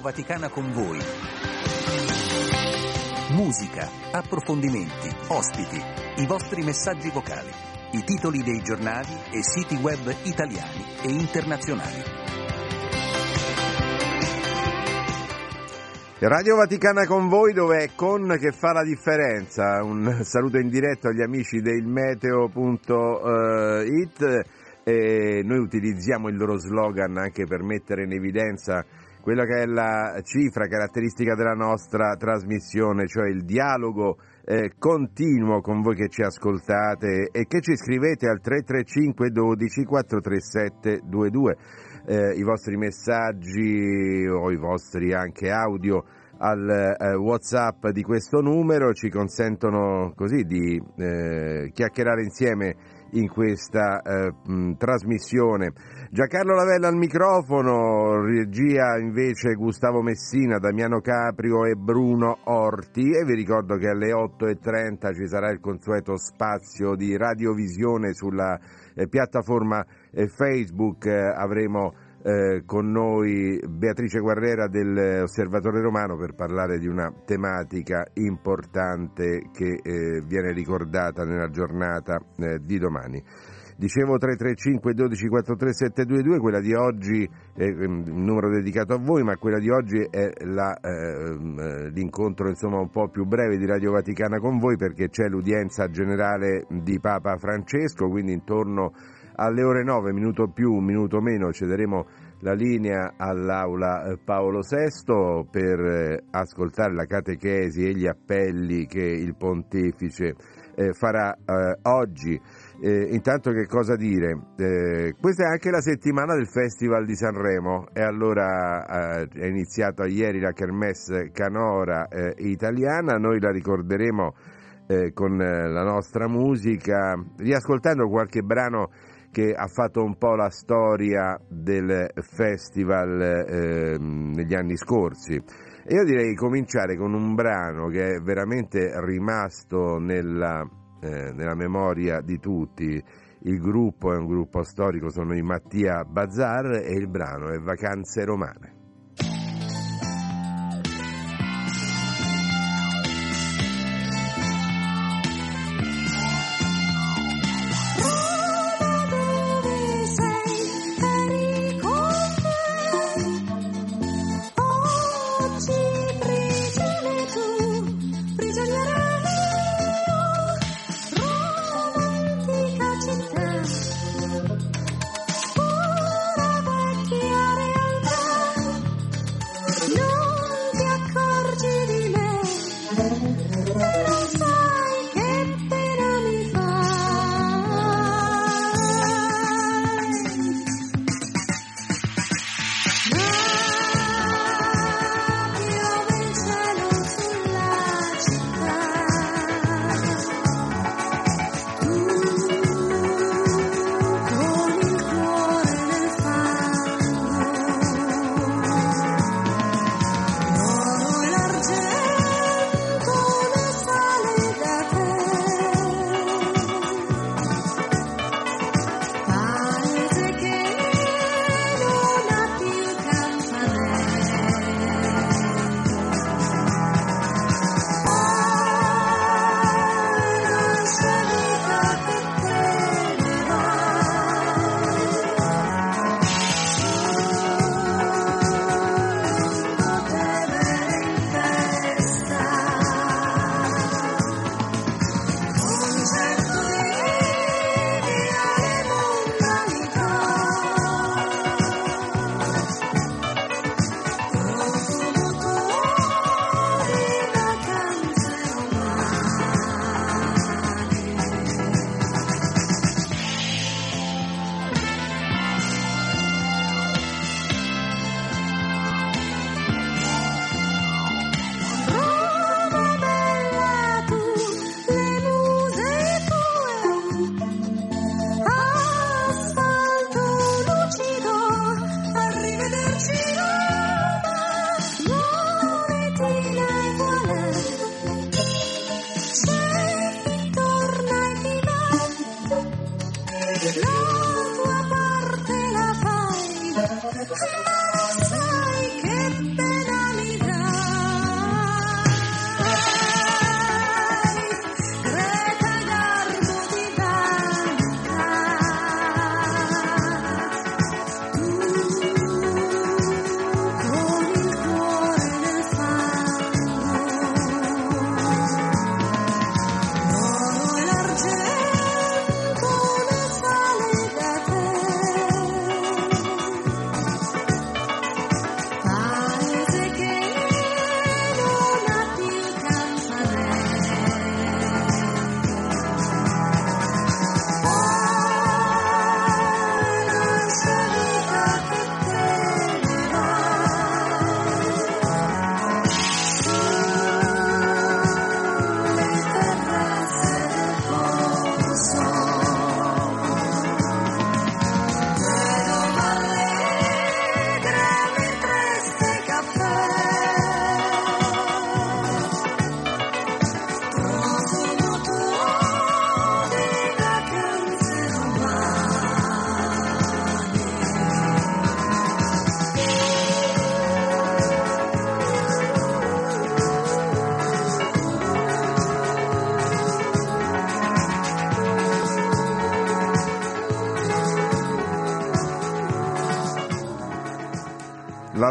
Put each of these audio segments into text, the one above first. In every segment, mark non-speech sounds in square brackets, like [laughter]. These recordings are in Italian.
Radio Vaticana con voi. Musica, approfondimenti, ospiti, i vostri messaggi vocali, i titoli dei giornali e siti web italiani e internazionali. Radio Vaticana con voi dove è con che fa la differenza. Un saluto in diretta agli amici del meteo.it e noi utilizziamo il loro slogan anche per mettere in evidenza quella che è la cifra caratteristica della nostra trasmissione, cioè il dialogo eh, continuo con voi che ci ascoltate e che ci scrivete al 335 12 437 22. Eh, I vostri messaggi o i vostri anche audio al eh, WhatsApp di questo numero ci consentono così di eh, chiacchierare insieme in questa eh, trasmissione. Giancarlo Lavella al microfono, regia invece Gustavo Messina, Damiano Caprio e Bruno Orti e vi ricordo che alle 8.30 ci sarà il consueto spazio di radiovisione sulla eh, piattaforma eh, Facebook, avremo eh, con noi Beatrice Guerrera dell'Osservatore Romano per parlare di una tematica importante che eh, viene ricordata nella giornata eh, di domani. Dicevo 335 12 43 722, quella di oggi è un numero dedicato a voi, ma quella di oggi è la, eh, l'incontro insomma, un po' più breve di Radio Vaticana con voi perché c'è l'udienza generale di Papa Francesco, quindi intorno alle ore 9, minuto più, minuto meno, cederemo la linea all'aula eh, Paolo VI per eh, ascoltare la catechesi e gli appelli che il pontefice eh, farà oggi. Intanto che cosa dire? questa è anche la settimana del Festival di Sanremo e allora è iniziata ieri la Kermesse Canora italiana, noi la ricorderemo con la nostra musica, riascoltando qualche brano che ha fatto un po' la storia del festival eh, negli anni scorsi. Io direi cominciare con un brano che è veramente rimasto nella, eh, nella memoria di tutti. Il gruppo è un gruppo storico, sono i Mattia Bazar e il brano è Vacanze Romane.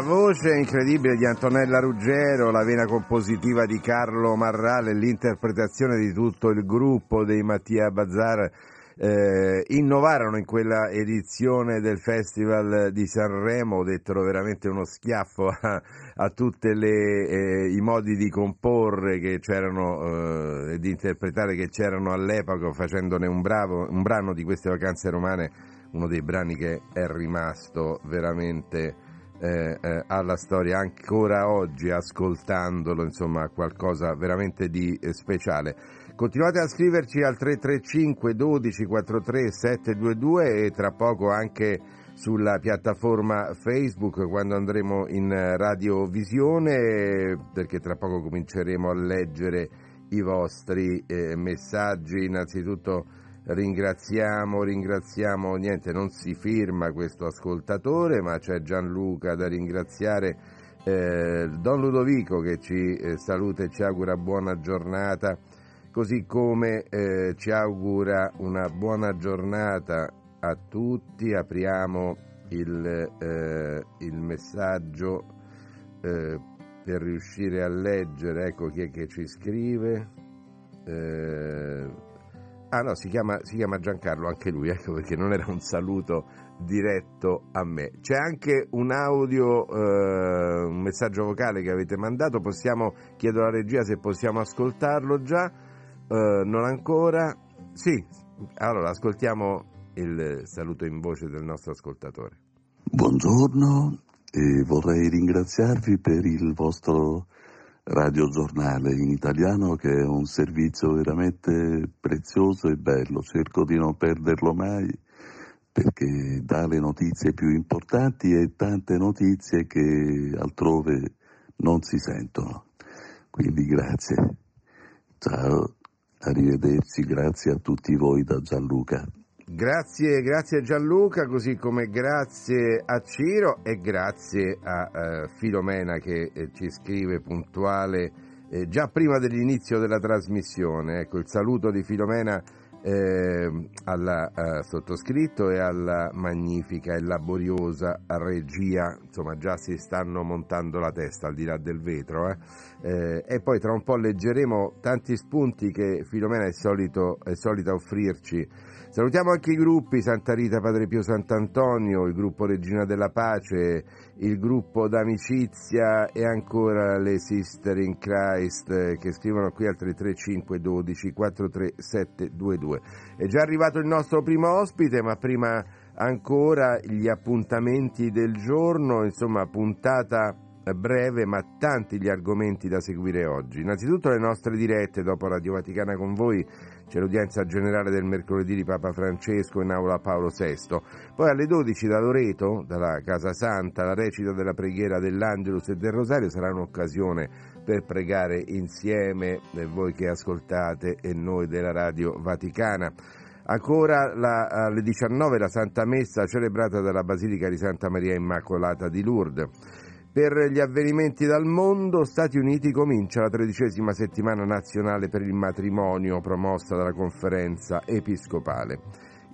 Voce incredibile di Antonella Ruggero, la vena compositiva di Carlo Marrale, l'interpretazione di tutto il gruppo dei Mattia Bazzar eh, innovarono in quella edizione del Festival di Sanremo, dettero veramente uno schiaffo a, a tutti eh, i modi di comporre c'erano e eh, di interpretare che c'erano all'epoca, facendone un, bravo, un brano di queste vacanze romane, uno dei brani che è rimasto veramente eh, eh, alla storia ancora oggi ascoltandolo, insomma qualcosa veramente di eh, speciale. Continuate a scriverci al 335 12 43 722 e tra poco anche sulla piattaforma Facebook quando andremo in radiovisione perché tra poco cominceremo a leggere i vostri eh, messaggi. Innanzitutto ringraziamo, ringraziamo, niente, non si firma questo ascoltatore, ma c'è Gianluca da ringraziare. Eh, Don Ludovico che ci eh, saluta e ci augura buona giornata così come eh, ci augura una buona giornata a tutti. Apriamo il, eh, il messaggio eh, per riuscire a leggere, ecco chi è che ci scrive. Eh, ah no, si chiama, si chiama, Giancarlo, anche lui, ecco perché non era un saluto diretto a me. C'è anche un audio, eh, un messaggio vocale che avete mandato, possiamo, chiedo alla regia se possiamo ascoltarlo già. Uh, non ancora? Sì, allora ascoltiamo il saluto in voce del nostro ascoltatore. Buongiorno e vorrei ringraziarvi per il vostro radiogiornale in italiano che è un servizio veramente prezioso e bello. Cerco di non perderlo mai perché dà le notizie più importanti e tante notizie che altrove non si sentono. Quindi grazie. Ciao. Arrivederci, grazie a tutti voi da Gianluca. Grazie, grazie Gianluca, così come grazie a Ciro e grazie a uh, Filomena che eh, ci scrive puntuale eh, già prima dell'inizio della trasmissione. Ecco, il saluto di Filomena eh, alla uh, sottoscritto e alla magnifica e laboriosa regia, insomma già si stanno montando la testa al di là del vetro eh. Eh, e poi tra un po' leggeremo tanti spunti che Filomena è, solito, è solita offrirci. Salutiamo anche i gruppi Santa Rita Padre Pio Sant'Antonio, il gruppo Regina della Pace, il gruppo d'amicizia e ancora le Sister in Christ che scrivono qui al 335 12 43722. È già arrivato il nostro primo ospite, ma prima ancora gli appuntamenti del giorno, insomma puntata breve ma tanti gli argomenti da seguire oggi. Innanzitutto le nostre dirette dopo Radio Vaticana con voi c'è l'udienza generale del mercoledì di Papa Francesco in aula Paolo VI. Poi alle 12 da Loreto, dalla Casa Santa, la recita della preghiera dell'Angelus e del Rosario sarà un'occasione per pregare insieme eh, voi che ascoltate e noi della Radio Vaticana. Ancora la, alle 19 la Santa Messa celebrata dalla Basilica di Santa Maria Immacolata di Lourdes. Per gli avvenimenti dal mondo, Stati Uniti comincia la tredicesima settimana nazionale per il matrimonio promossa dalla conferenza episcopale.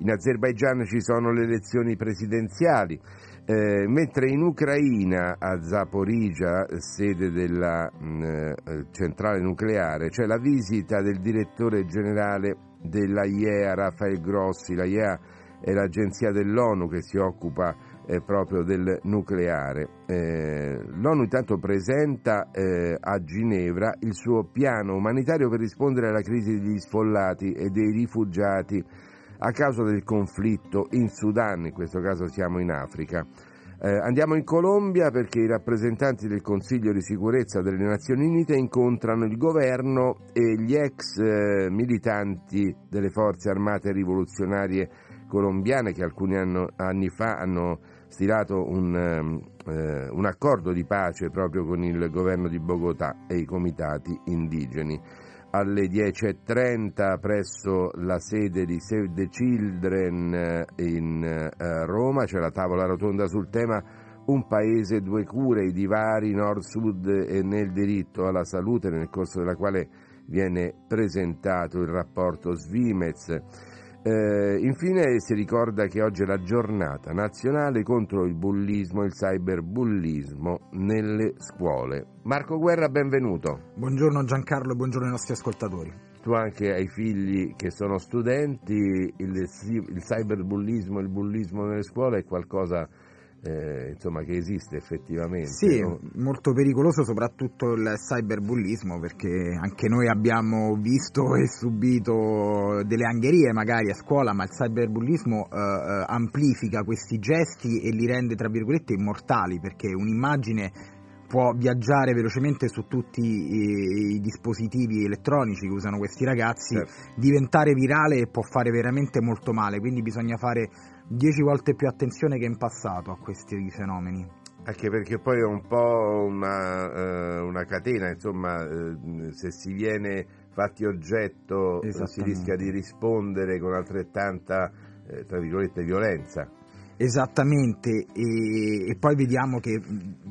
In Azerbaigian ci sono le elezioni presidenziali, eh, mentre in Ucraina, a Zaporizhia, sede della mh, mm, eh, centrale nucleare, c'è la visita del direttore generale della IEA, Rafael Grossi. La IEA è l'agenzia dell'ONU che si occupa eh, proprio del nucleare. Eh, L'ONU intanto presenta eh, a Ginevra il suo piano umanitario per rispondere alla crisi degli sfollati e dei rifugiati a causa del conflitto in Sudan, in questo caso siamo in Africa. Eh, andiamo in Colombia perché i rappresentanti del Consiglio di sicurezza delle Nazioni Unite incontrano il governo e gli ex eh, militanti delle forze armate rivoluzionarie colombiane che alcuni anno, anni fa hanno stilato un, ehm, eh, un accordo di pace proprio con il governo di Bogotà e i comitati indigeni. Alle 10.30 presso la sede di Save the Children eh, in eh, Roma c'è la tavola rotonda sul tema Un paese, due cure, i divari nord-sud e nel diritto alla salute, nel corso della quale viene presentato il rapporto Svimez Eh, infine si ricorda che oggi è la giornata nazionale contro il bullismo e il cyberbullismo nelle scuole. Marco Guerra, benvenuto. Buongiorno Giancarlo e buongiorno ai nostri ascoltatori. Tu anche hai figli che sono studenti, il, il cyberbullismo e il bullismo nelle scuole è qualcosa eh, insomma, che esiste effettivamente. Sì, no? molto pericoloso soprattutto il cyberbullismo perché anche noi abbiamo visto e subito delle angherie magari a scuola, ma il cyberbullismo eh, eh amplifica questi gesti e li rende tra virgolette immortali perché un'immagine può viaggiare velocemente su tutti i, i, dispositivi elettronici che usano questi ragazzi, certo. diventare virale e può fare veramente molto male, quindi bisogna fare 10 volte più attenzione che in passato a questi fenomeni. Anche perché poi è un po' una, eh, una catena, insomma, eh, se si viene fatti oggetto si rischia di rispondere con altrettanta, eh, tra virgolette, violenza. Esattamente, e, e, poi vediamo che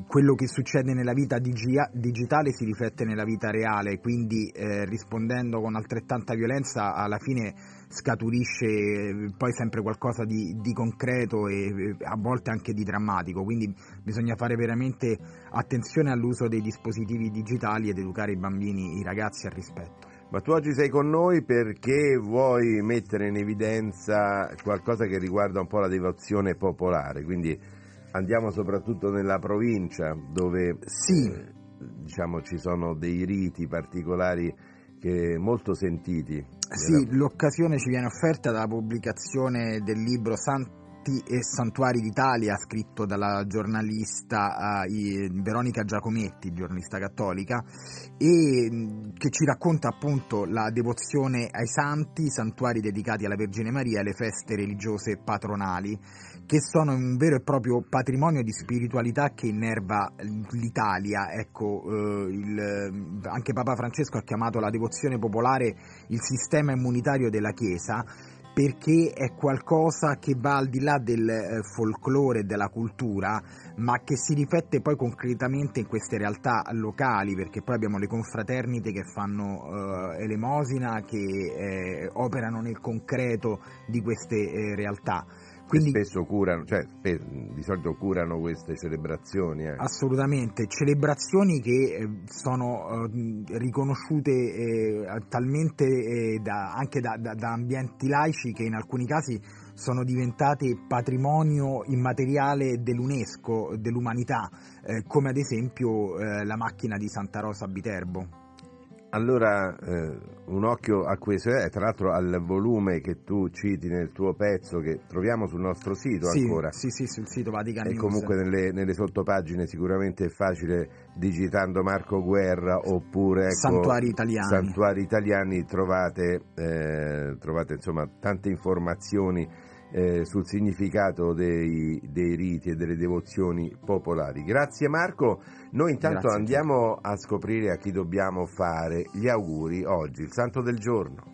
quello che succede nella vita digia, digitale si riflette nella vita reale, quindi eh, rispondendo con altrettanta violenza alla fine scaturisce eh, poi sempre qualcosa di, di concreto e a volte anche di drammatico, quindi bisogna fare veramente attenzione all'uso dei dispositivi digitali ed educare i bambini, i ragazzi al rispetto. Ma tu oggi sei con noi perché vuoi mettere in evidenza qualcosa che riguarda un po' la devozione popolare, quindi andiamo soprattutto nella provincia dove sì. eh, diciamo, ci sono dei riti particolari che molto sentiti. Sì, l'occasione ci viene offerta dalla pubblicazione del libro Santo Santi e Santuari d'Italia, scritto dalla giornalista uh, Veronica Giacometti, giornalista cattolica, e mm, che ci racconta appunto la devozione ai santi, i santuari dedicati alla Vergine Maria e le feste religiose patronali, che sono un vero e proprio patrimonio di spiritualità che innerva l'Italia. Ecco, uh, il, anche Papa Francesco ha chiamato la devozione popolare il sistema immunitario della Chiesa perché è qualcosa che va al di là del eh, folklore della cultura, ma che si riflette poi concretamente in queste realtà locali, perché poi abbiamo le confraternite che fanno eh, elemosina, che eh, operano nel concreto di queste eh, realtà. Quindi, spesso curano, cioè di solito curano queste celebrazioni. Eh. Assolutamente, celebrazioni che eh, sono eh, riconosciute eh, talmente eh, da, anche da, da, da, ambienti laici che in alcuni casi sono diventate patrimonio immateriale dell'UNESCO, dell'umanità, eh, come ad esempio la macchina di Santa Rosa a Viterbo. Allora, eh, un occhio a questo, eh, tra l'altro al volume che tu citi nel tuo pezzo che troviamo sul nostro sito sì, ancora. Sì, sì, sul sito Vatican E comunque nelle, nelle, sottopagine sicuramente è facile digitando Marco Guerra oppure ecco, Santuari Italiani. Santuari Italiani trovate, eh, trovate insomma tante informazioni eh, sul significato dei, dei, riti e delle devozioni popolari. Grazie Marco, noi intanto Grazie andiamo a scoprire a chi dobbiamo fare gli auguri oggi, il santo del giorno.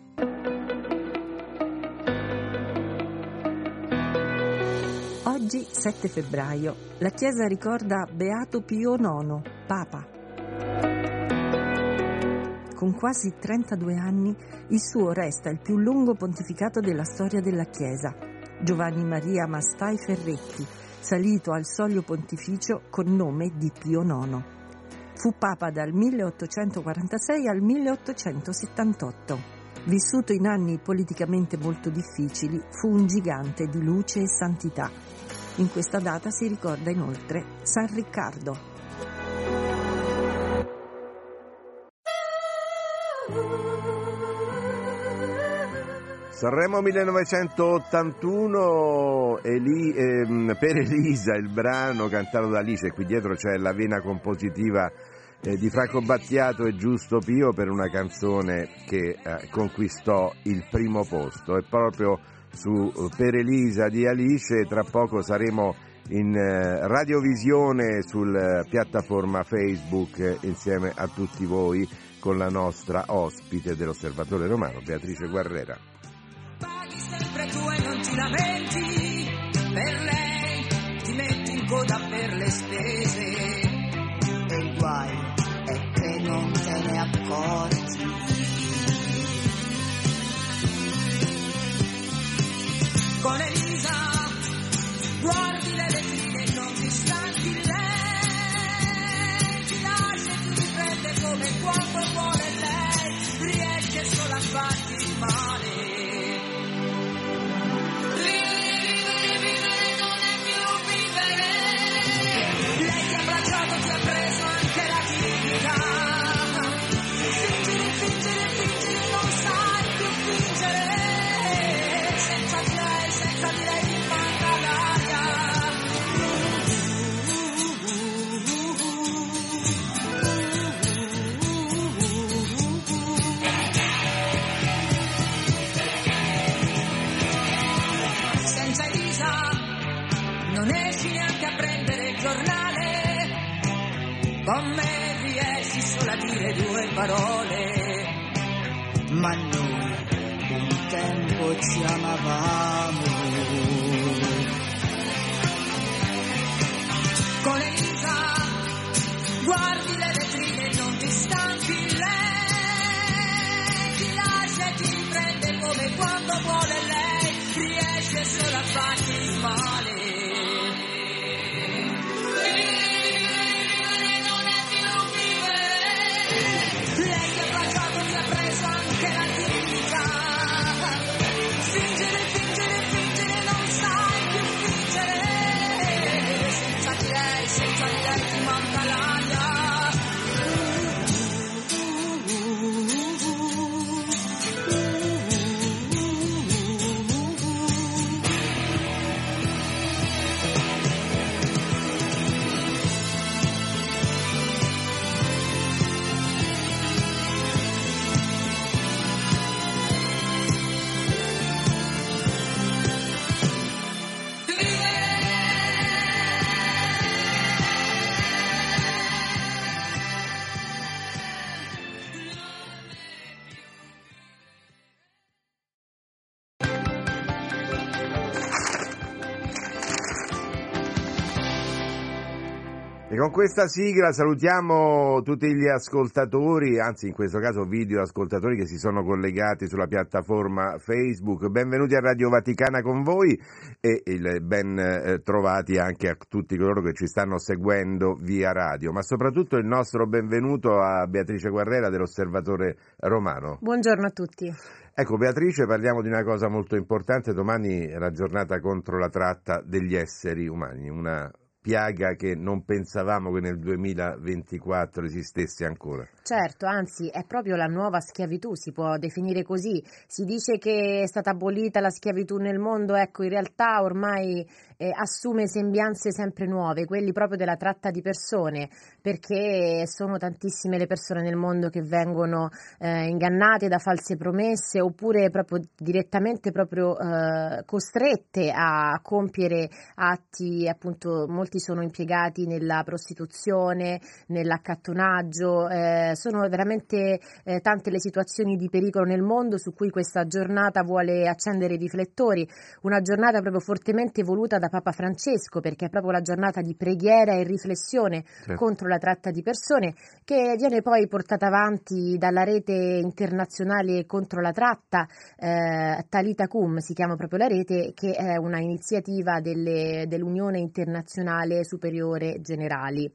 Oggi, 7 febbraio, la Chiesa ricorda Beato Pio IX, Papa. Con quasi 32 anni, il suo resta il più lungo pontificato della storia della Chiesa Giovanni Maria Mastai Ferretti, salito al soglio pontificio con nome di Pio IX. Fu papa dal 1846 al 1878. Vissuto in anni politicamente molto difficili, fu un gigante di luce e santità. In questa data si ricorda inoltre San Riccardo. Sanremo 1981, Eli, ehm, per Elisa, il brano cantato da Alice, qui dietro c'è la vena compositiva eh, di Franco Battiato e Giusto Pio per una canzone che eh, conquistò il primo posto. E proprio su eh, Per Elisa di Alice, tra poco saremo in eh, radiovisione sulla piattaforma Facebook insieme a tutti voi con la nostra ospite dell'Osservatore Romano, Beatrice Guerrera sempre tu e non ti lamenti, per lei ti metti in coda per le spese. E il guai è che non te ne accorgi. Con Elisa guardi le vetrine e non ti stanchi lei, ti lascia e ti riprende come quando vuole lei, riesce solo a fare. Dire due parole, ma noi un tempo ci amavamo. Con Elisa guardi le vetrine e non ti stanchi lei, ti lascia e ti prende come quando vuole lei, riesce solo a farti male. Con questa sigla salutiamo tutti gli ascoltatori, anzi in questo caso video ascoltatori che si sono collegati sulla piattaforma Facebook. Benvenuti a Radio Vaticana con voi e il ben eh, trovati anche a tutti coloro che ci stanno seguendo via radio, ma soprattutto il nostro benvenuto a Beatrice Guerrera dell'Osservatore Romano. Buongiorno a tutti. Ecco Beatrice, parliamo di una cosa molto importante, domani è la giornata contro la tratta degli esseri umani, una piaga che non pensavamo che nel 2024 esistesse ancora. Certo, anzi è proprio la nuova schiavitù, si può definire così. Si dice che è stata abolita la schiavitù nel mondo, ecco in realtà ormai eh, assume sembianze sempre nuove, quelli proprio della tratta di persone, perché sono tantissime le persone nel mondo che vengono eh, ingannate da false promesse oppure proprio direttamente proprio eh, costrette a compiere atti appunto molti sono impiegati nella prostituzione, nell'accattonaggio, eh, sono veramente eh, tante le situazioni di pericolo nel mondo su cui questa giornata vuole accendere i riflettori, una giornata proprio fortemente voluta da Papa Francesco perché è proprio la giornata di preghiera e riflessione Certo. contro la tratta di persone che viene poi portata avanti dalla rete internazionale contro la tratta, eh, Talita Cum si chiama proprio la rete, che è una iniziativa delle- dell'Unione Internazionale Superiore Generali.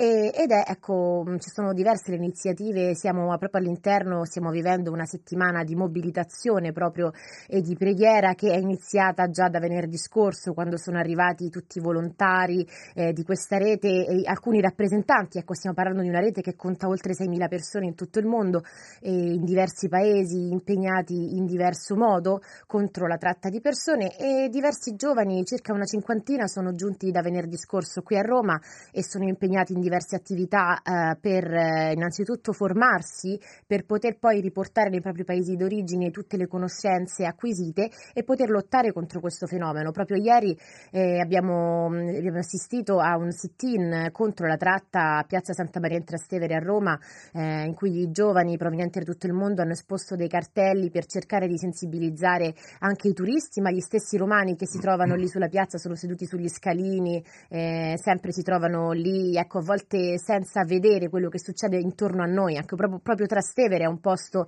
E- ed è, ecco, mh, ci sono diverse le iniziative, siamo proprio all'interno, stiamo vivendo una settimana di mobilitazione proprio e di preghiera che è iniziata già da venerdì scorso quando sono arrivati tutti i volontari eh, di questa rete e alcuni rappresentanti, ecco stiamo parlando di una rete che conta oltre 6.000 persone in tutto il mondo e in diversi paesi impegnati in diverso modo contro la tratta di persone. E diversi giovani, circa una cinquantina, sono giunti da venerdì scorso qui a Roma e sono impegnati in diverse attività eh, per eh, innanzitutto formarsi, per poter poi riportare nei propri paesi d'origine tutte le conoscenze acquisite e poter lottare contro questo fenomeno. Proprio ieri eh, abbiamo, mh, abbiamo assistito a un sit-in contro la tratta a Piazza Santa Maria in Trastevere a Roma, eh, in cui i giovani provenienti da tutto il mondo hanno esposto dei cartelli per cercare di sensibilizzare anche i turisti, ma gli stessi romani che si trovano lì sulla piazza sono seduti sugli scalini, eh, sempre si trovano lì, ecco, a volte senza vedere quello che succede intorno a noi. Anche proprio, proprio Trastevere è un posto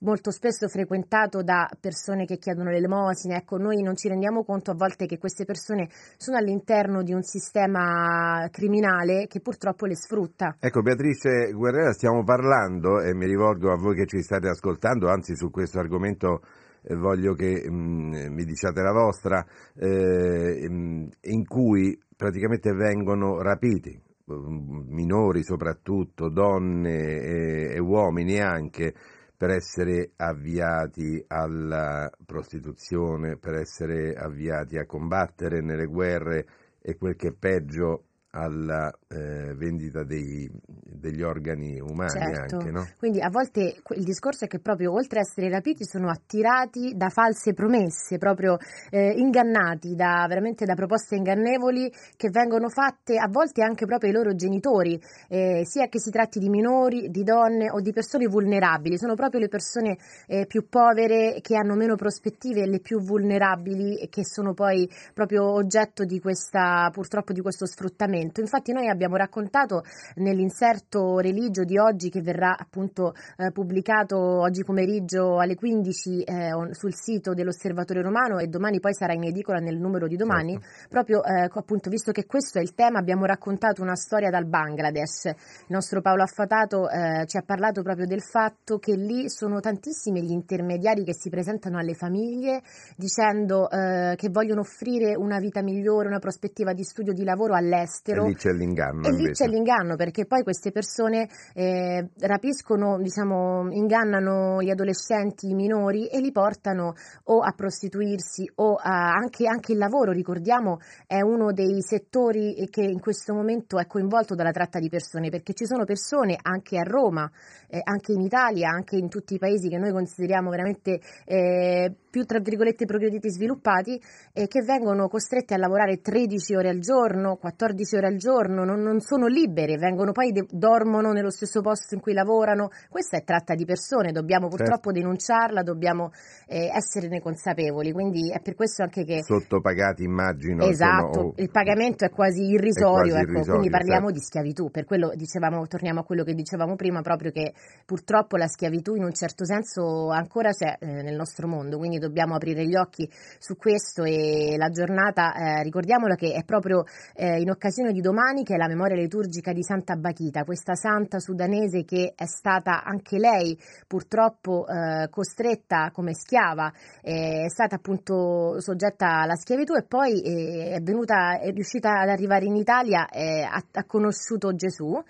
molto spesso frequentato da persone che chiedono l'elemosina. Ecco, noi non ci rendiamo conto a volte che queste persone sono all'interno di un sistema criminale che purtroppo le sfrutta. Ecco Beatrice Guerrera, stiamo parlando e mi rivolgo a voi che ci state ascoltando, anzi su questo argomento eh, voglio che mm, mi diciate la vostra, eh, in cui praticamente vengono rapiti minori soprattutto, donne e, e uomini anche, per essere avviati alla prostituzione, per essere avviati a combattere nelle guerre e quel che è peggio alla eh, vendita dei, degli organi umani Certo. anche, no? Quindi a volte il discorso è che proprio oltre a essere rapiti sono attirati da false promesse, proprio eh, ingannati da, veramente da proposte ingannevoli che vengono fatte a volte anche proprio ai loro genitori, eh, sia che si tratti di minori, di donne o di persone vulnerabili. Sono proprio le persone eh, più povere che hanno meno prospettive e le più vulnerabili e che sono poi proprio oggetto di questa, purtroppo di questo sfruttamento. Infatti noi abbiamo raccontato nell'inserto religio di oggi che verrà appunto eh, pubblicato oggi pomeriggio alle 15 eh, sul sito dell'Osservatorio Romano e domani poi sarà in edicola nel numero di domani, proprio eh, appunto visto che questo è il tema abbiamo raccontato una storia dal Bangladesh. Il nostro Paolo Affatato eh, ci ha parlato proprio del fatto che lì sono tantissimi gli intermediari che si presentano alle famiglie dicendo eh, che vogliono offrire una vita migliore, una prospettiva di studio, di lavoro all'estero. E lì c'è l'inganno E lì invece. c'è l'inganno perché poi queste persone eh, rapiscono, diciamo, ingannano gli adolescenti, i minori e li portano o a prostituirsi o a anche, anche il lavoro. Ricordiamo è uno dei settori che in questo momento è coinvolto dalla tratta di persone perché ci sono persone anche a Roma, eh, anche in Italia, anche in tutti i paesi che noi consideriamo veramente eh, più tra virgolette progrediti sviluppati eh, che vengono costrette a lavorare 13 ore al giorno, 14 ore al giorno, non, non sono libere, vengono poi de- dormono nello stesso posto in cui lavorano. Questa è tratta di persone, dobbiamo purtroppo denunciarla, dobbiamo eh, esserne consapevoli. Quindi è per questo anche che Sottopagati immagino. Esatto, insomma, o- il pagamento è quasi irrisorio, È quasi ecco, irrisorio, quindi parliamo certo. di schiavitù, per quello dicevamo, torniamo a quello che dicevamo prima, proprio che purtroppo la schiavitù in un certo senso ancora c'è eh, nel nostro mondo, quindi dobbiamo aprire gli occhi su questo e la giornata, eh, ricordiamola che è proprio eh, in occasione di domani che è la memoria liturgica di Santa Bachita, questa santa sudanese che è stata anche lei purtroppo eh, costretta come schiava, eh, è stata appunto soggetta alla schiavitù e poi eh, è venuta, è riuscita ad arrivare in Italia, eh, ha, ha conosciuto Gesù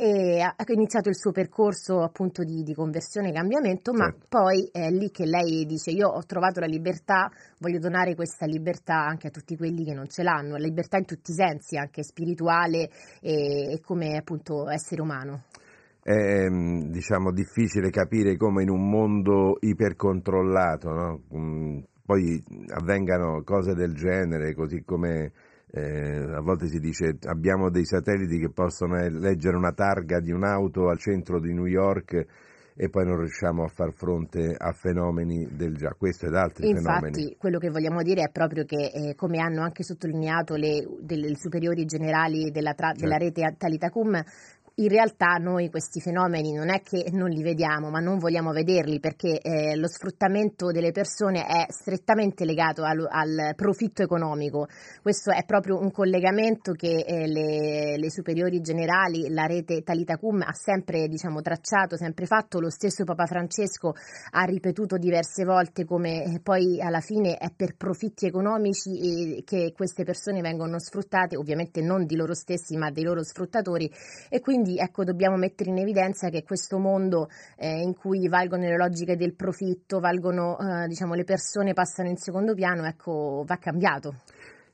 e ha iniziato il suo percorso appunto di, di conversione e cambiamento, ma Certo. poi è lì che lei dice io ho trovato la libertà, voglio donare questa libertà anche a tutti quelli che non ce l'hanno, la libertà in tutti i sensi, anche spirituale e, e come appunto essere umano. È mm, diciamo difficile capire come in un mondo ipercontrollato no? Mm, poi avvengano cose del genere, così come eh, a volte si dice abbiamo dei satelliti che possono leggere una targa di un'auto al centro di New York e poi non riusciamo a far fronte a fenomeni del già, questo ed altri fenomeni. Infatti, quello che vogliamo dire è proprio che, eh, come hanno anche sottolineato le, delle superiori generali della, tra- della Certo. rete Talitacum, in realtà noi questi fenomeni non è che non li vediamo, ma non vogliamo vederli perché eh, lo sfruttamento delle persone è strettamente legato al, al profitto economico. Questo è proprio un collegamento che eh, le, le superiori generali, la rete Talitacum ha sempre diciamo, tracciato, sempre fatto. Lo stesso Papa Francesco ha ripetuto diverse volte come eh, poi alla fine è per profitti economici e che queste persone vengono sfruttate, ovviamente non di loro stessi ma dei loro sfruttatori e quindi ecco dobbiamo mettere in evidenza che questo mondo eh, in cui valgono le logiche del profitto, valgono eh, diciamo le persone passano in secondo piano, ecco va cambiato.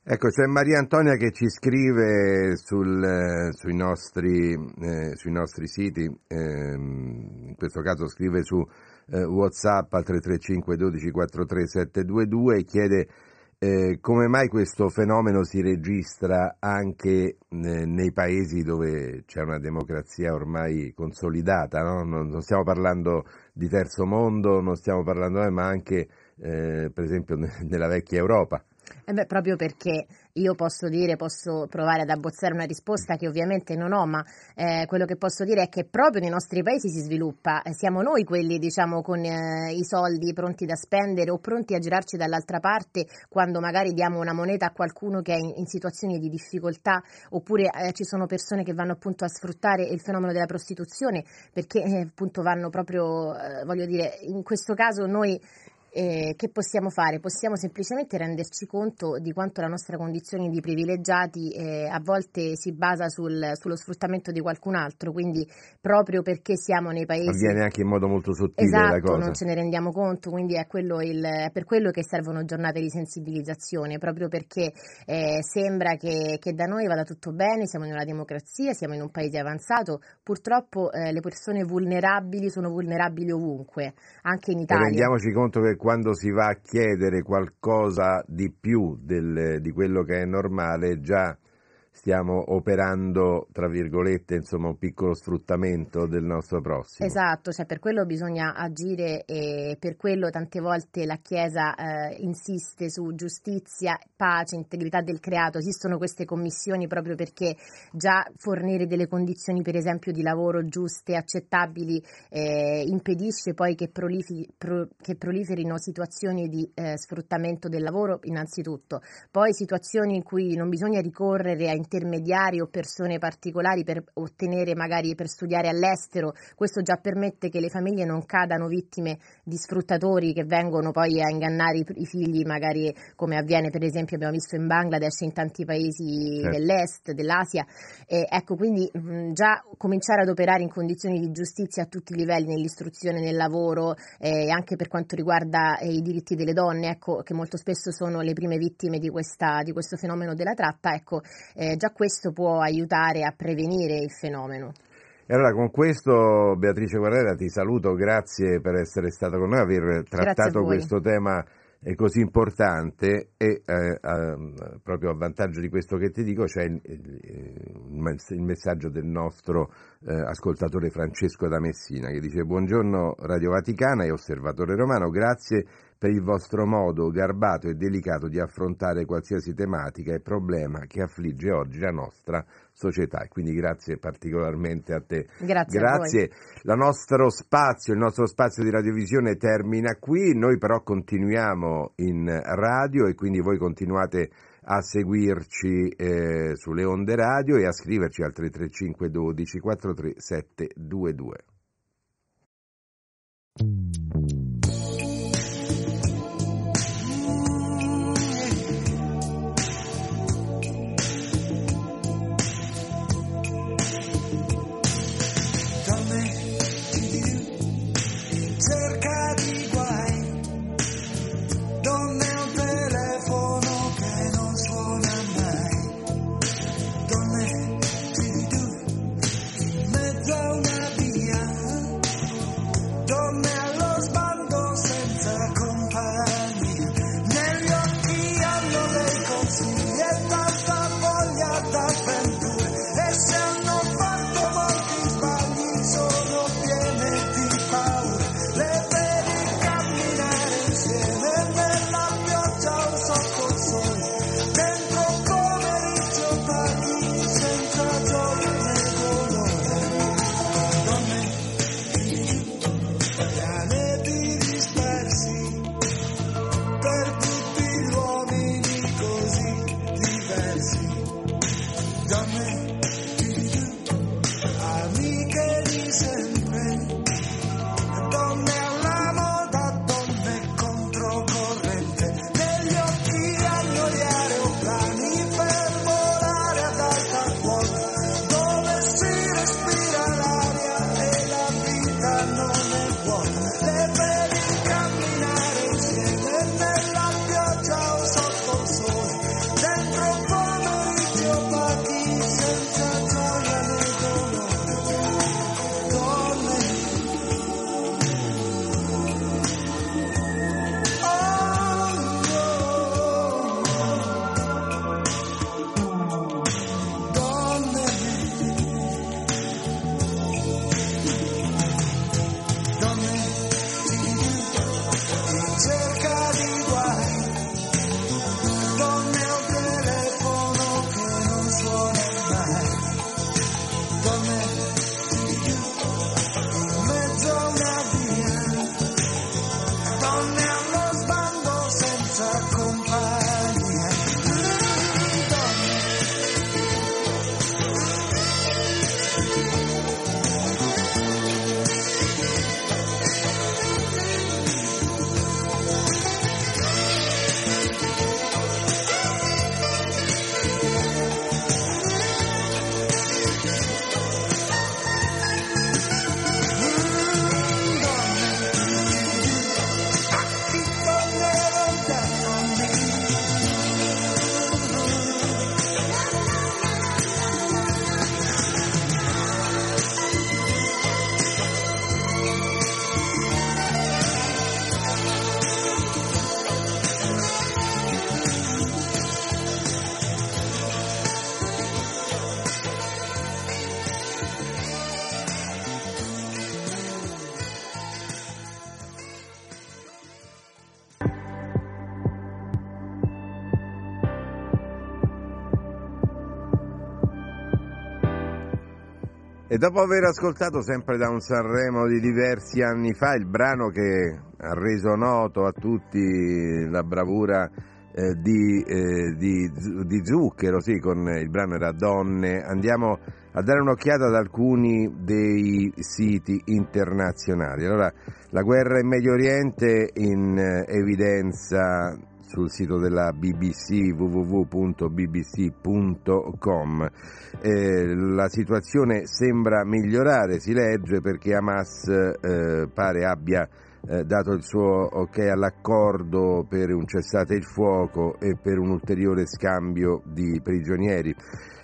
Ecco, c'è Maria Antonia che ci scrive sul, eh, sui, nostri, eh, sui nostri siti, ehm, in questo caso scrive su eh, Whatsapp al 335 12 43 722 e chiede eh, come mai questo fenomeno si registra anche eh, nei paesi dove c'è una democrazia ormai consolidata, no? non, non stiamo parlando di terzo mondo, non stiamo parlando, eh, ma anche eh, per esempio [laughs] nella vecchia Europa. Eh beh, proprio perché io posso dire, posso provare ad abbozzare una risposta che ovviamente non ho, ma eh, quello che posso dire è che proprio nei nostri paesi si sviluppa, eh, siamo noi quelli diciamo con eh, i soldi pronti da spendere o pronti a girarci dall'altra parte quando magari diamo una moneta a qualcuno che è in, in situazioni di difficoltà oppure eh, ci sono persone che vanno appunto a sfruttare il fenomeno della prostituzione perché eh, appunto vanno proprio, eh, voglio dire, in questo caso noi eh, che possiamo fare? Possiamo semplicemente renderci conto di quanto la nostra condizione di privilegiati eh, a volte si basa sul, sullo sfruttamento di qualcun altro, quindi proprio perché siamo nei paesi... Avviene anche in modo molto sottile esatto, la cosa. non ce ne rendiamo conto, quindi è, il, è, per quello che servono giornate di sensibilizzazione, proprio perché eh, sembra che, che, da noi vada tutto bene, siamo in una democrazia, siamo in un paese avanzato, purtroppo eh, le persone vulnerabili sono vulnerabili ovunque, anche in Italia. E rendiamoci conto che quando si va a chiedere qualcosa di più del, di quello che è normale, già stiamo operando, tra virgolette, insomma, un piccolo sfruttamento del nostro prossimo. Esatto, cioè per quello bisogna agire e per quello tante volte la Chiesa eh, insiste su giustizia, pace, integrità del creato. Esistono queste commissioni proprio perché già fornire delle condizioni, per esempio, di lavoro giuste, accettabili, eh, impedisce poi che, proliferi, pro, che proliferino situazioni di eh, sfruttamento del lavoro, innanzitutto. Poi situazioni in cui non bisogna ricorrere a intermediari o persone particolari per ottenere magari per studiare all'estero, questo già permette che le famiglie non cadano vittime di sfruttatori che vengono poi a ingannare i, i figli, magari come avviene per esempio abbiamo visto in Bangladesh e in tanti paesi certo. dell'est, dell'Asia. E ecco, quindi mh, già cominciare ad operare in condizioni di giustizia a tutti i livelli, nell'istruzione, nel lavoro e eh, anche per quanto riguarda eh, i diritti delle donne, ecco, che molto spesso sono le prime vittime di, questa, di questo fenomeno della tratta, ecco, eh, già questo può aiutare a prevenire il fenomeno. E allora con questo Beatrice Guerrera ti saluto, grazie per essere stata con noi, aver trattato questo tema così importante e eh, eh, proprio a vantaggio di questo che ti dico c'è il, il, il messaggio del nostro eh, ascoltatore Francesco da Messina che dice buongiorno Radio Vaticana e Osservatore Romano, grazie per il vostro modo garbato e delicato di affrontare qualsiasi tematica e problema che affligge oggi la nostra società. E quindi grazie particolarmente a te. Grazie. grazie. La nostro spazio, il nostro spazio di radiovisione termina qui, noi però continuiamo in radio e quindi voi continuate a seguirci eh, sulle onde radio e a scriverci al 335 12 43722. E dopo aver ascoltato sempre da un Sanremo di diversi anni fa il brano che ha reso noto a tutti la bravura eh, di, eh, di, di, Zucchero, sì, con il brano era Donne, andiamo a dare un'occhiata ad alcuni dei siti internazionali. Allora, la guerra in Medio Oriente in eh, evidenza sul sito della BBC www.bbc.com. Eh, la situazione sembra migliorare, si legge perché Hamas eh, pare abbia eh, dato il suo ok all'accordo per un cessate il fuoco e per un ulteriore scambio di prigionieri.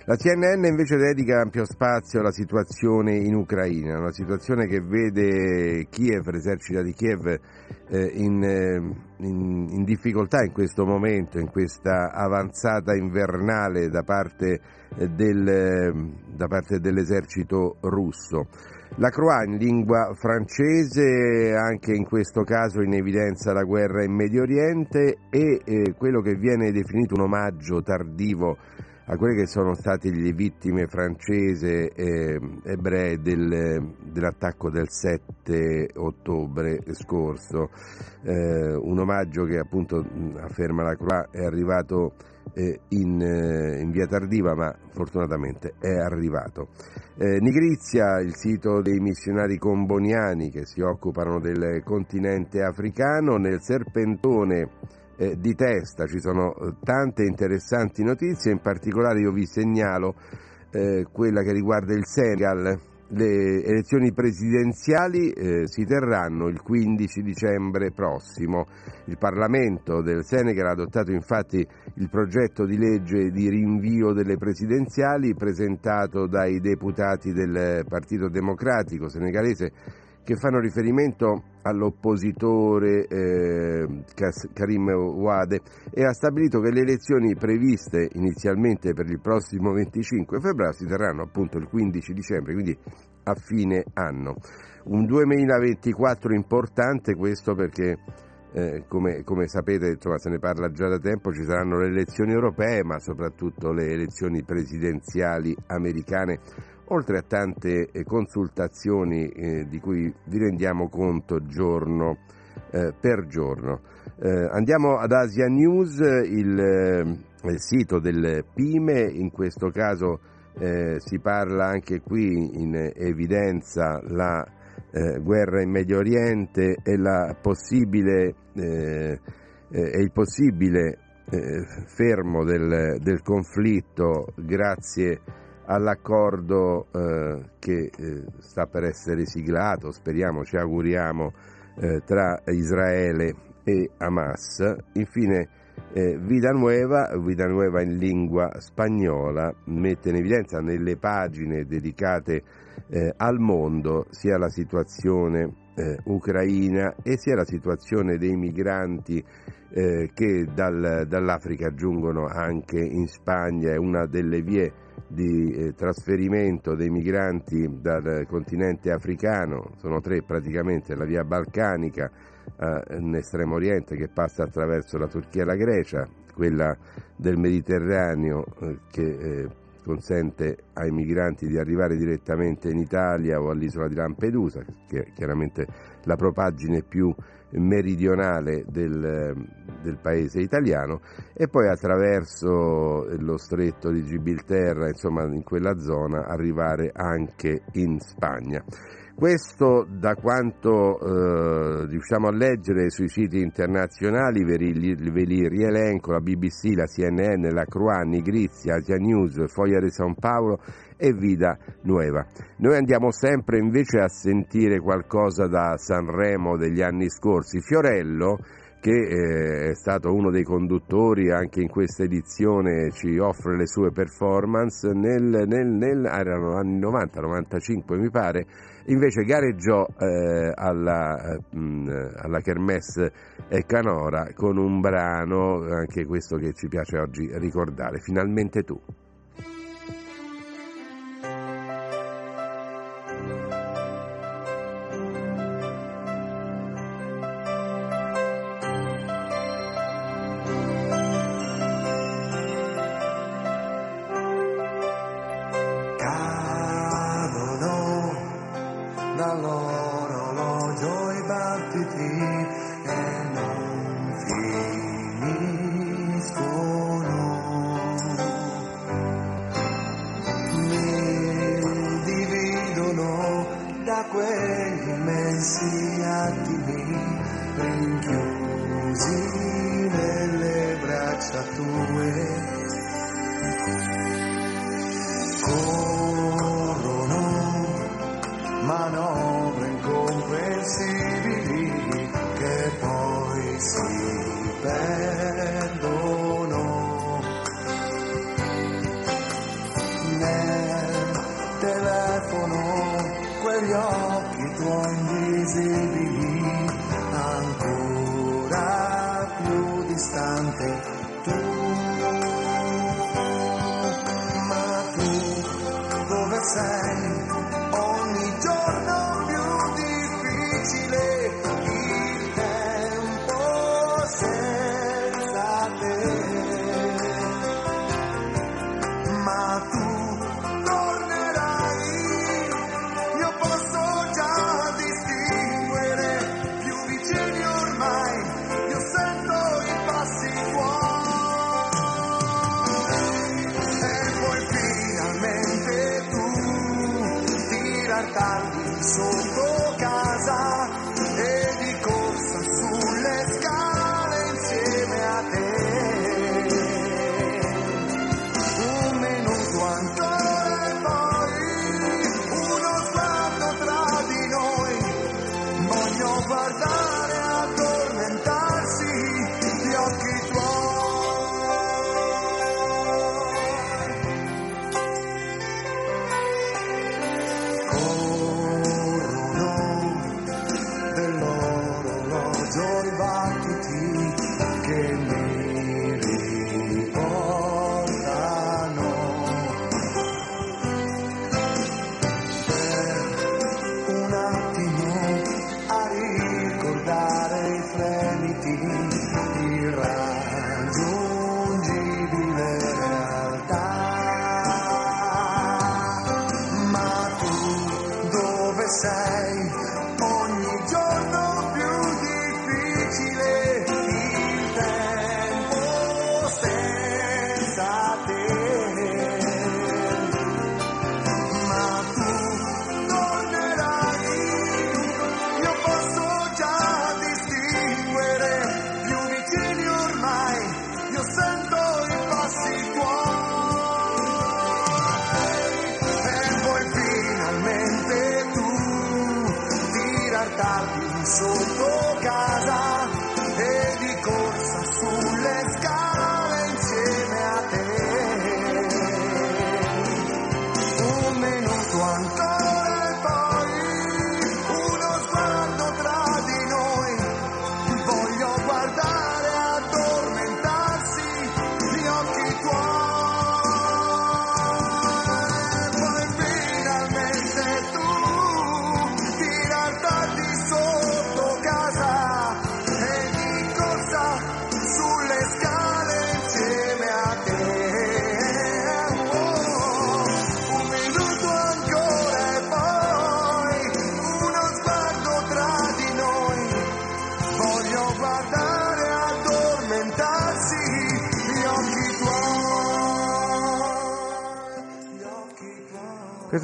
La CNN invece dedica ampio spazio alla situazione in Ucraina, una situazione che vede Kiev, l'esercito di Kiev, eh, in, eh, in, in, difficoltà in questo momento, in questa avanzata invernale da parte, eh, del, da parte dell'esercito russo. La Croix in lingua francese, anche in questo caso in evidenza la guerra in Medio Oriente e quello che viene definito un omaggio tardivo a quelle che sono state le vittime francesi e ebree del, dell'attacco del 7 ottobre scorso. Eh, un omaggio che appunto afferma la Croix è arrivato eh, in, eh, in, via tardiva ma fortunatamente è arrivato. Eh, Nigrizia, il sito dei missionari comboniani che si occupano del continente africano, nel serpentone eh, di testa, ci sono eh, tante interessanti notizie, in particolare io vi segnalo eh, quella che riguarda il Senegal. Le elezioni presidenziali eh, si terranno il 15 dicembre prossimo. Il Parlamento del Senegal ha adottato infatti il progetto di legge di rinvio delle presidenziali presentato dai deputati del Partito Democratico senegalese che fanno riferimento all'oppositore eh, Karim Ouade e ha stabilito che le elezioni previste inizialmente per il prossimo 25 febbraio si terranno appunto il 15 dicembre, quindi a fine anno. Un 2024 importante questo perché eh, come, come, sapete insomma, se ne parla già da tempo, ci saranno le elezioni europee ma soprattutto le elezioni presidenziali americane oltre a tante eh, consultazioni eh, di cui vi rendiamo conto giorno eh, per giorno. Eh, andiamo ad Asia News, il, eh, il, sito del PIME, in questo caso eh, si parla anche qui in evidenza la guerra in Medio Oriente e, possibile, e il possibile fermo del, del conflitto grazie a all'accordo eh, che eh, sta per essere siglato, speriamo, ci auguriamo, eh, tra Israele e Hamas. Infine, eh, Vida Nueva, Vida Nueva in lingua spagnola, mette in evidenza nelle pagine dedicate eh, al mondo sia la situazione eh, ucraina e sia la situazione dei migranti che dal, dall'Africa giungono anche in Spagna, è una delle vie di eh, trasferimento dei migranti dal continente africano, sono tre praticamente, la via balcanica eh, in estremo oriente che passa attraverso la Turchia e la Grecia, quella del Mediterraneo eh, che eh, consente ai migranti di arrivare direttamente in Italia o all'isola di Lampedusa, che è chiaramente la propaggine più meridionale del, del, paese italiano e poi attraverso lo stretto di Gibilterra, insomma in quella zona, arrivare anche in Spagna. Questo da quanto eh, riusciamo a leggere sui siti internazionali, ve li, ve li rielenco, la BBC, la CNN, la Croix, Nigrizia, Asia News, Foglia di San Paolo e Vida Nueva. Noi andiamo sempre invece a sentire qualcosa da Sanremo degli anni scorsi. Fiorello che eh, è stato uno dei conduttori anche in questa edizione, ci offre le sue performance, nel, nel, nel erano anni 90-95 mi pare, invece gareggiò eh, alla, mh, alla Kermesse Canora con un brano, anche questo che ci piace oggi ricordare, Finalmente tu. tú.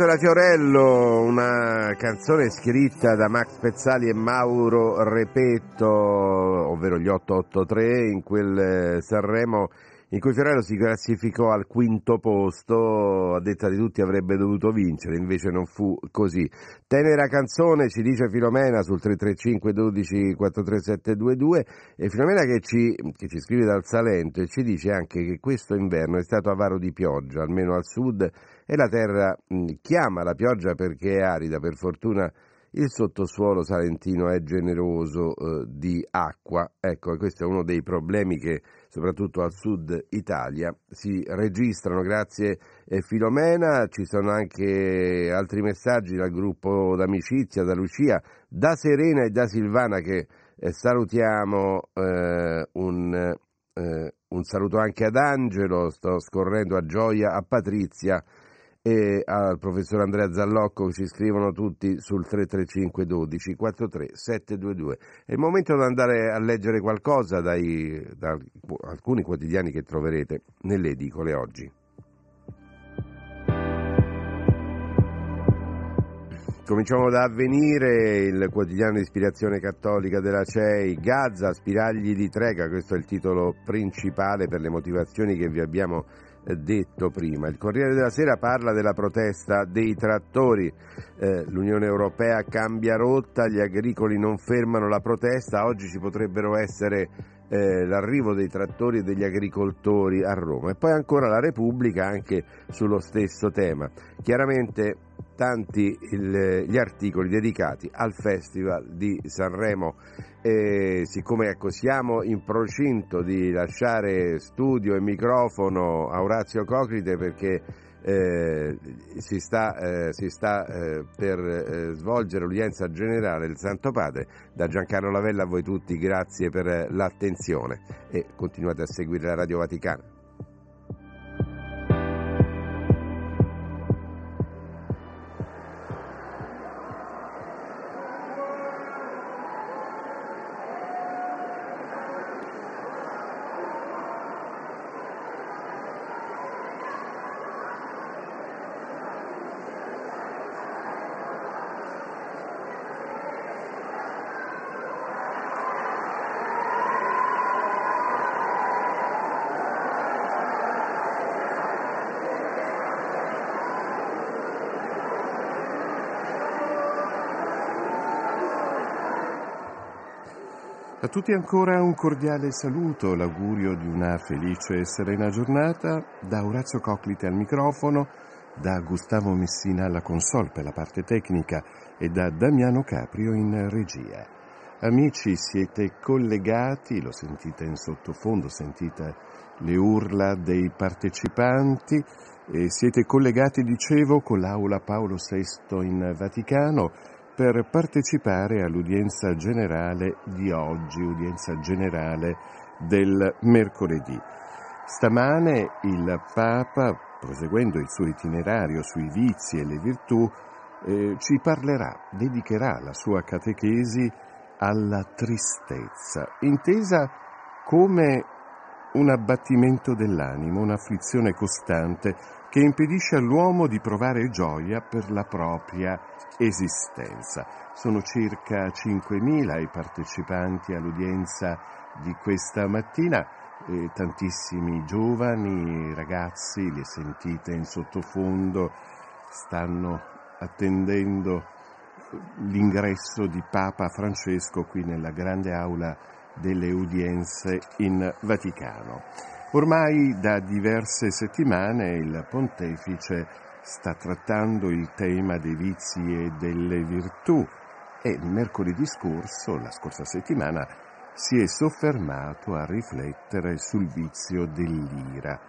Era Fiorello, una canzone scritta da Max Pezzali e Mauro Repetto, ovvero gli 883, in quel eh, Sanremo in cui Fiorello si classificò al quinto posto, a detta di tutti avrebbe dovuto vincere, invece non fu così. Tenera canzone, ci dice Filomena sul 335 12 43722 e Filomena che ci, che ci scrive dal Salento e ci dice anche che questo inverno è stato avaro di pioggia, almeno al sud, e la terra mh, chiama la pioggia perché è arida, per fortuna il sottosuolo salentino è generoso eh, di acqua. Ecco, questo è uno dei problemi che soprattutto al sud Italia si registrano. Grazie eh, Filomena, ci sono anche altri messaggi dal gruppo d'amicizia, da Lucia, da Serena e da Silvana che eh, salutiamo, eh, un, eh, un saluto anche ad Angelo, sto scorrendo a Gioia, a Patrizia e al professor Andrea Zallocco ci scrivono tutti sul 335 12 43 722. È il momento di andare a leggere qualcosa dai, da alcuni quotidiani che troverete nelle edicole oggi. Cominciamo da Avvenire, il quotidiano di ispirazione cattolica della CEI, Gaza, spiragli di trega, questo è il titolo principale per le motivazioni che vi abbiamo detto prima. Il Corriere della Sera parla della protesta dei trattori, eh, l'Unione Europea cambia rotta, gli agricoli non fermano la protesta, oggi ci potrebbero essere eh, l'arrivo dei trattori e degli agricoltori a Roma e poi ancora la Repubblica anche sullo stesso tema. Chiaramente tanti il, gli articoli dedicati al Festival di Sanremo E siccome ecco, siamo in procinto di lasciare studio e microfono a Orazio Coclite perché eh, si sta, eh, si sta eh, per eh, svolgere l'udienza generale del Santo Padre. Da Giancarlo Lavella a voi tutti grazie per l'attenzione e continuate a seguire la Radio Vaticana. A tutti ancora un cordiale saluto, l'augurio di una felice e serena giornata, da Orazio Coclite al microfono, da Gustavo Messina alla console per la parte tecnica e da Damiano Caprio in regia. Amici, siete collegati, lo sentite in sottofondo, sentite le urla dei partecipanti, siete collegati, dicevo, con l'aula Paolo VI in Vaticano per partecipare all'udienza generale di oggi, udienza generale del mercoledì. Stamane il Papa, proseguendo il suo itinerario sui vizi e le virtù, eh, ci parlerà, dedicherà la sua catechesi alla tristezza, intesa come un abbattimento dell'animo, un'afflizione costante che impedisce all'uomo di provare gioia per la propria esistenza. Sono circa 5.000 i partecipanti all'udienza di questa mattina, tantissimi giovani, ragazzi, li sentite in sottofondo, stanno attendendo l'ingresso di Papa Francesco qui nella grande aula delle udienze in Vaticano. Ormai da diverse settimane il pontefice sta trattando il tema dei vizi e delle virtù e mercoledì scorso, la scorsa settimana, si è soffermato a riflettere sul vizio dell'ira.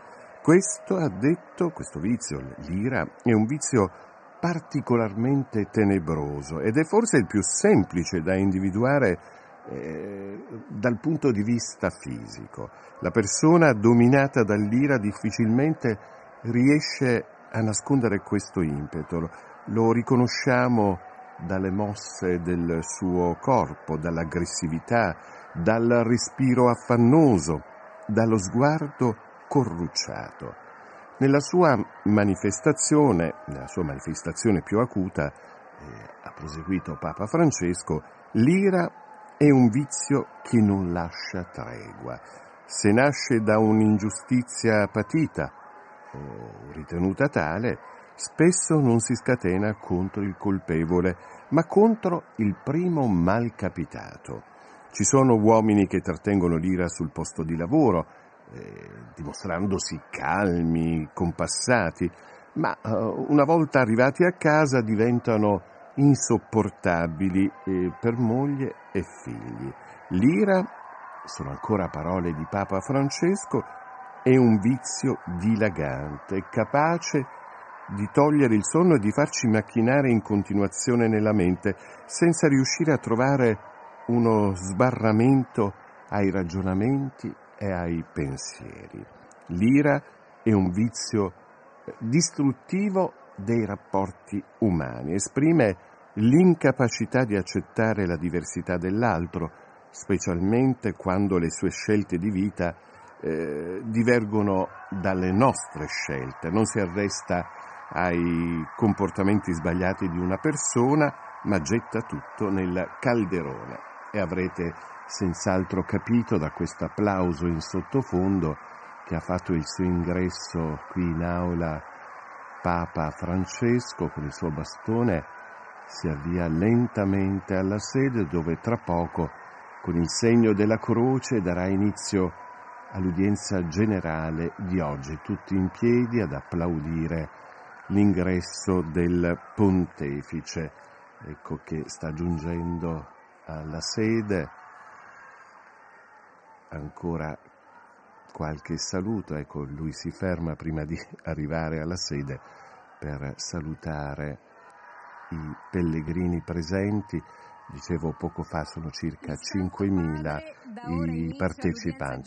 Questo ha detto, questo vizio, l'ira, è un vizio particolarmente tenebroso ed è forse il più semplice da individuare eh, dal punto di vista fisico. La persona dominata dall'ira difficilmente riesce a nascondere questo impeto, lo riconosciamo dalle mosse del suo corpo, dall'aggressività, dal respiro affannoso, dallo sguardo corrucciato. Nella sua manifestazione, nella sua manifestazione più acuta, eh, ha proseguito Papa Francesco, l'ira è un vizio che non lascia tregua. Se nasce da un'ingiustizia patita o ritenuta tale, spesso non si scatena contro il colpevole, ma contro il primo malcapitato. Ci sono uomini che trattengono l'ira sul posto di lavoro, eh, dimostrandosi calmi, compassati, ma eh, una volta arrivati a casa diventano insopportabili eh, per moglie e figli. L'ira, sono ancora parole di Papa Francesco, è un vizio dilagante, capace di togliere il sonno e di farci macchinare in continuazione nella mente, senza riuscire a trovare uno sbarramento ai ragionamenti e ai pensieri. L'ira è un vizio distruttivo dei rapporti umani, esprime l'incapacità di accettare la diversità dell'altro, specialmente quando le sue scelte di vita eh, divergono dalle nostre scelte, non si arresta ai comportamenti sbagliati di una persona, ma getta tutto nel calderone. E avrete senz'altro capito da questo applauso in sottofondo che ha fatto il suo ingresso qui in aula Papa Francesco con il suo bastone si avvia lentamente alla sede dove tra poco, con il segno della croce, darà inizio all'udienza generale di oggi, tutti in piedi ad applaudire l'ingresso del pontefice. Ecco che sta giungendo alla sede. Ancora qualche saluto, ecco lui si ferma prima di [laughs] arrivare alla sede per salutare i pellegrini presenti. Dicevo poco fa sono circa 5.000 i partecipanti.